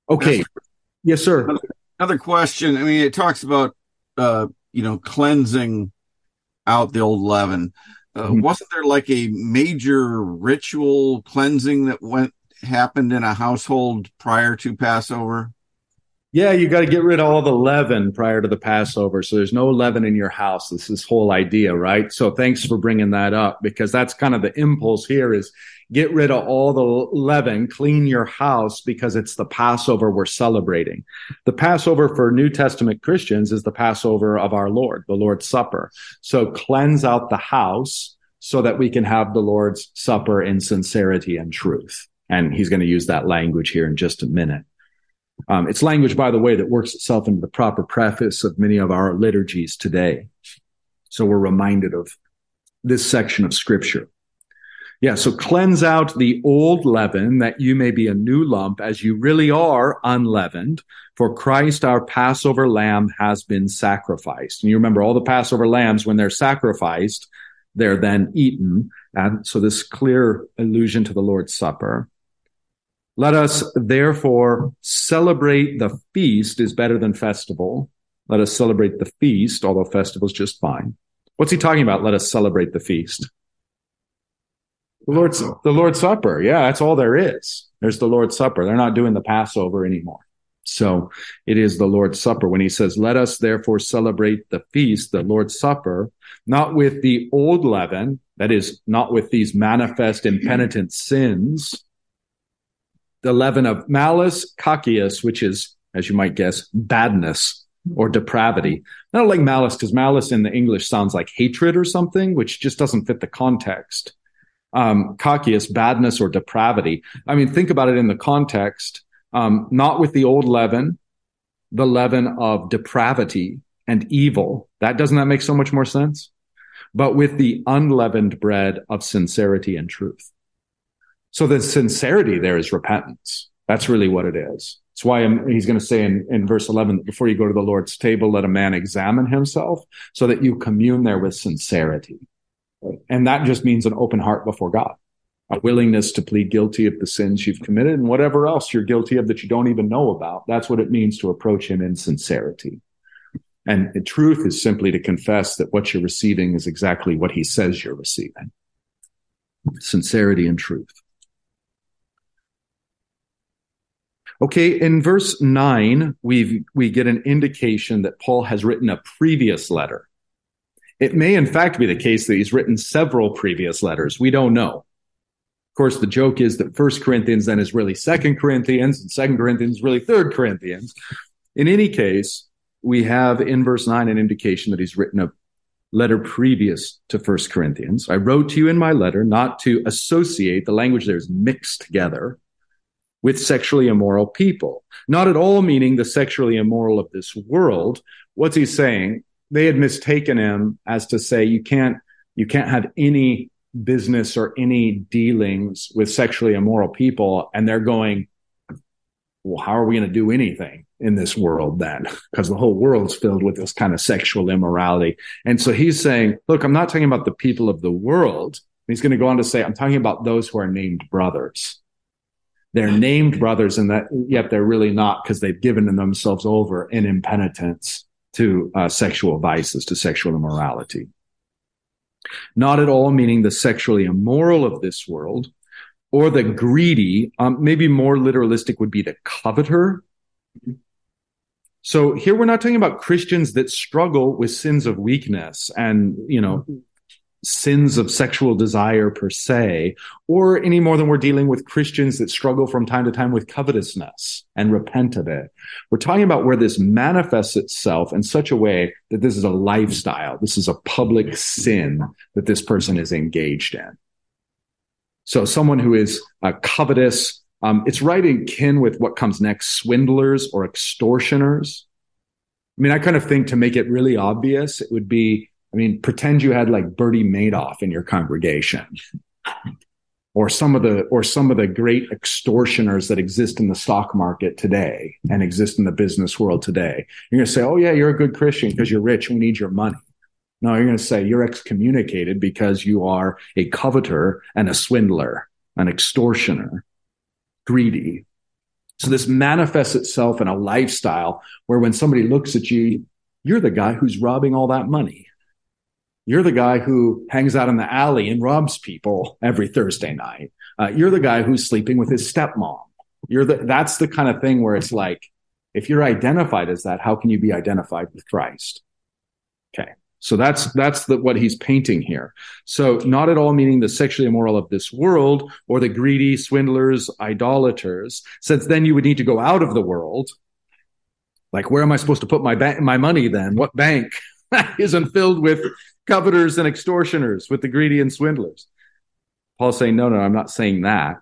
[SPEAKER 1] Okay. Yes, sir.
[SPEAKER 3] Another question. I mean, it talks about, uh, you know, cleansing out the old leaven. Uh, mm-hmm. Wasn't there like a major ritual cleansing that went happened in a household prior to Passover?
[SPEAKER 1] Yeah, you got to get rid of all the leaven prior to the Passover. So there's no leaven in your house. This is whole idea, right? So thanks for bringing that up because that's kind of the impulse here is get rid of all the leaven, clean your house because it's the Passover we're celebrating. The Passover for New Testament Christians is the Passover of our Lord, the Lord's Supper. So cleanse out the house so that we can have the Lord's Supper in sincerity and truth. And he's going to use that language here in just a minute. Um, it's language, by the way, that works itself into the proper preface of many of our liturgies today. So we're reminded of this section of scripture. Yeah, so cleanse out the old leaven that you may be a new lump as you really are unleavened. For Christ, our Passover lamb, has been sacrificed. And you remember all the Passover lambs, when they're sacrificed, they're then eaten. And so this clear allusion to the Lord's Supper. Let us therefore celebrate the feast is better than festival. Let us celebrate the feast, although festival is just fine. What's he talking about? Let us celebrate the feast. The Lord's, the Lord's Supper. Yeah, that's all there is. There's the Lord's Supper. They're not doing the Passover anymore. So it is the Lord's Supper. When he says, let us therefore celebrate the feast, the Lord's Supper, not with the old leaven, that is, not with these manifest impenitent sins, the leaven of malice, kakias, which is, as you might guess, badness or depravity. I don't like malice because malice in the English sounds like hatred or something, which just doesn't fit the context. Um, kakias, badness or depravity. I mean, think about it in the context, um, not with the old leaven, the leaven of depravity and evil. That doesn't that make so much more sense? But with the unleavened bread of sincerity and truth. So the sincerity there is repentance. That's really what it is. That's why he's going to say in, in verse 11, before you go to the Lord's table, let a man examine himself so that you commune there with sincerity. And that just means an open heart before God, a willingness to plead guilty of the sins you've committed and whatever else you're guilty of that you don't even know about. That's what it means to approach him in sincerity. And truth is simply to confess that what you're receiving is exactly what he says you're receiving. Sincerity and truth. Okay, in verse 9, we we get an indication that Paul has written a previous letter. It may, in fact, be the case that he's written several previous letters. We don't know. Of course, the joke is that First Corinthians then is really Second Corinthians, and Second Corinthians is really Third Corinthians. In any case, we have in verse 9 an indication that he's written a letter previous to First Corinthians. I wrote to you in my letter not to associate, the language there is mixed together, with sexually immoral people. Not at all meaning the sexually immoral of this world. What's he saying? They had mistaken him as to say you can't, you can't have any business or any dealings with sexually immoral people. And they're going, well, how are we going to do anything? in this world then because the whole world's filled with this kind of sexual immorality. And so he's saying, look, I'm not talking about the people of the world. He's going to go on to say, I'm talking about those who are named brothers. They're named brothers and that yet they're really not because they've given themselves over in impenitence to uh, sexual vices, to sexual immorality. Not at all meaning the sexually immoral of this world or the greedy. Um, maybe more literalistic would be the coveter. So here we're not talking about Christians that struggle with sins of weakness and, you know, sins of sexual desire per se, or any more than we're dealing with Christians that struggle from time to time with covetousness and repent of it. We're talking about where this manifests itself in such a way that this is a lifestyle. This is a public sin that this person is engaged in. So someone who is uh, covetous, um, it's right in kin with what comes next, swindlers or extortioners. I mean, I kind of think to make it really obvious, it would be, I mean, pretend you had like Bernie Madoff in your congregation. or some of the or some of the great extortioners that exist in the stock market today and exist in the business world today. You're going to say, "Oh yeah, you're a good Christian because you're rich. We need your money." No, you're going to say you're excommunicated because you are a coveter and a swindler, an extortioner, greedy. So this manifests itself in a lifestyle where when somebody looks at you, you're the guy who's robbing all that money. You're the guy who hangs out in the alley and robs people every Thursday night. Uh, you're the guy who's sleeping with his stepmom. You're the, that's the kind of thing where it's like, if you're identified as that, how can you be identified with Christ? Okay. So that's that's the, what he's painting here. So not at all meaning the sexually immoral of this world or the greedy swindlers, idolaters. Since then you would need to go out of the world. Like where am I supposed to put my ba- my money then? What bank isn't filled with coveters and extortioners, with the greedy and swindlers? Paul's saying, no, no, I'm not saying that.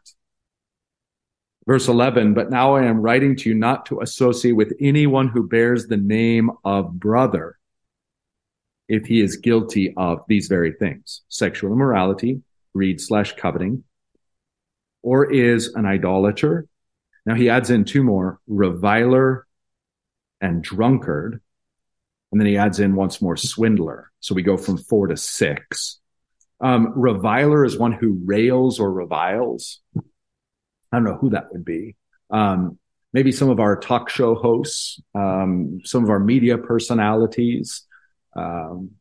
[SPEAKER 1] Verse 11, but now I am writing to you not to associate with anyone who bears the name of brother if he is guilty of these very things sexual immorality, greed slash coveting, or is an idolater. Now he adds in two more reviler and drunkard. And then he adds in once more swindler. So we go from four to six. Um, reviler is one who rails or reviles. I don't know who that would be. Um, maybe some of our talk show hosts, um, some of our media personalities, um,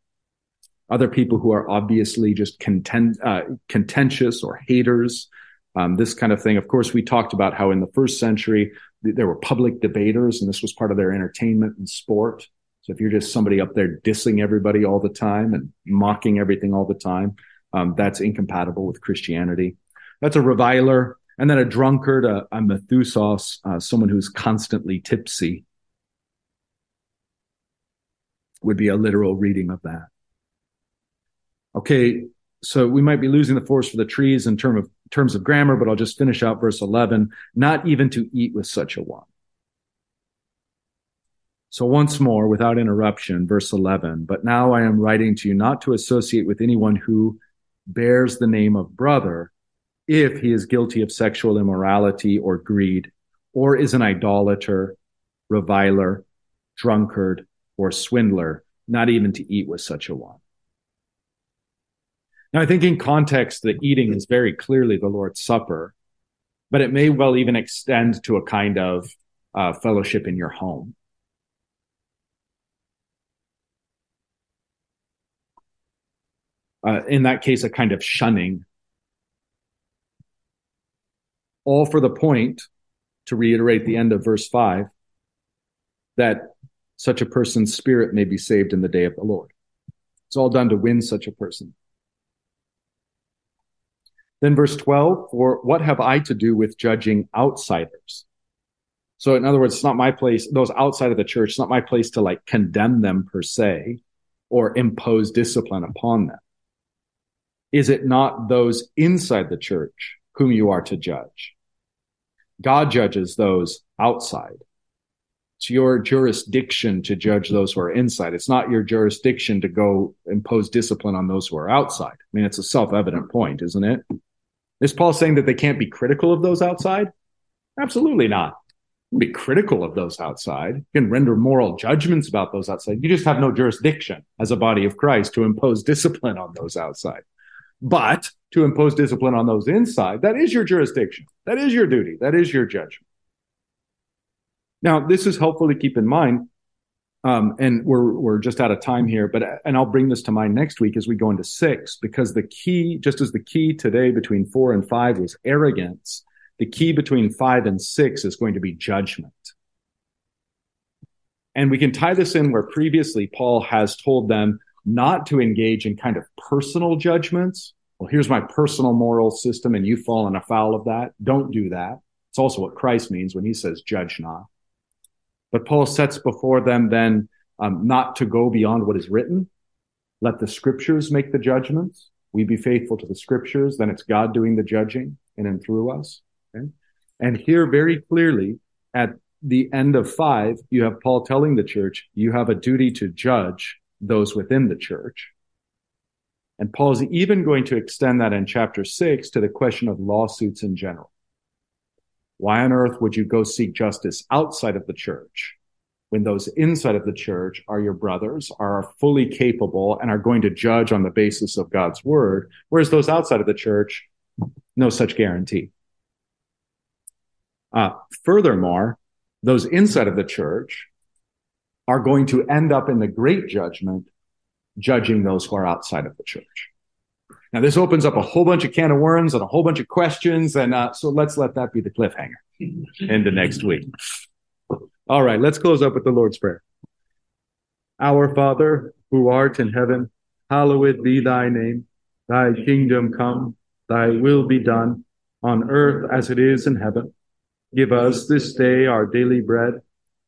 [SPEAKER 1] other people who are obviously just content, uh, contentious or haters, um, this kind of thing. Of course, we talked about how in the first century there were public debaters, and this was part of their entertainment and sport. So if you're just somebody up there dissing everybody all the time and mocking everything all the time, um, that's incompatible with Christianity. That's a reviler. And then a drunkard, a, a methusos, uh, someone who's constantly tipsy would be a literal reading of that. Okay, so we might be losing the forest for the trees in term of terms of grammar, but I'll just finish out verse 11. Not even to eat with such a one. So once more, without interruption, verse 11. But now I am writing to you not to associate with anyone who bears the name of brother if he is guilty of sexual immorality or greed, or is an idolater, reviler, drunkard, or swindler, not even to eat with such a one. Now, I think in context, the eating is very clearly the Lord's Supper, but it may well even extend to a kind of uh, fellowship in your home. Uh, in that case, a kind of shunning. All for the point, to reiterate the end of verse 5, that such a person's spirit may be saved in the day of the Lord. It's all done to win such a person. Then verse 12, for what have I to do with judging outsiders? So in other words, it's not my place, those outside of the church, it's not my place to like condemn them per se or impose discipline upon them. Is it not those inside the church whom you are to judge? God judges those outside. It's your jurisdiction to judge those who are inside. It's not your jurisdiction to go impose discipline on those who are outside. I mean, it's a self evident point, isn't it? Is Paul saying that they can't be critical of those outside? Absolutely not. be critical of those outside. You can render moral judgments about those outside. You just have no jurisdiction as a body of Christ to impose discipline on those outside. But to impose discipline on those inside, that is your jurisdiction. That is your duty. That is your judgment. Now, this is helpful to keep in mind. Um, and we're we're just out of time here, but and I'll bring this to mind next week as we go into six, because the key, just as the key today between four and five was arrogance, the key between five and six is going to be judgment. And we can tie this in where previously Paul has told them not to engage in kind of personal judgments. Well, here's my personal moral system, and you've fallen afoul of that. Don't do that. It's also what Christ means when he says, judge not. But Paul sets before them then um, not to go beyond what is written. Let the scriptures make the judgments. We be faithful to the scriptures. Then it's God doing the judging in and through us. Okay? And here very clearly at the end of five, you have Paul telling the church, you have a duty to judge those within the church. And Paul is even going to extend that in chapter six to the question of lawsuits in general. Why on earth would you go seek justice outside of the church when those inside of the church are your brothers, are fully capable, and are going to judge on the basis of God's word, whereas those outside of the church, no such guarantee. Uh, furthermore, those inside of the church are going to end up in the great judgment judging those who are outside of the church. Now, this opens up a whole bunch of can of worms and a whole bunch of questions. And uh, so let's let that be the cliffhanger into next week. All right, let's close up with the Lord's Prayer. Our Father, who art in heaven, hallowed be thy name. Thy kingdom come, thy will be done on earth as it is in heaven. Give us this day our daily bread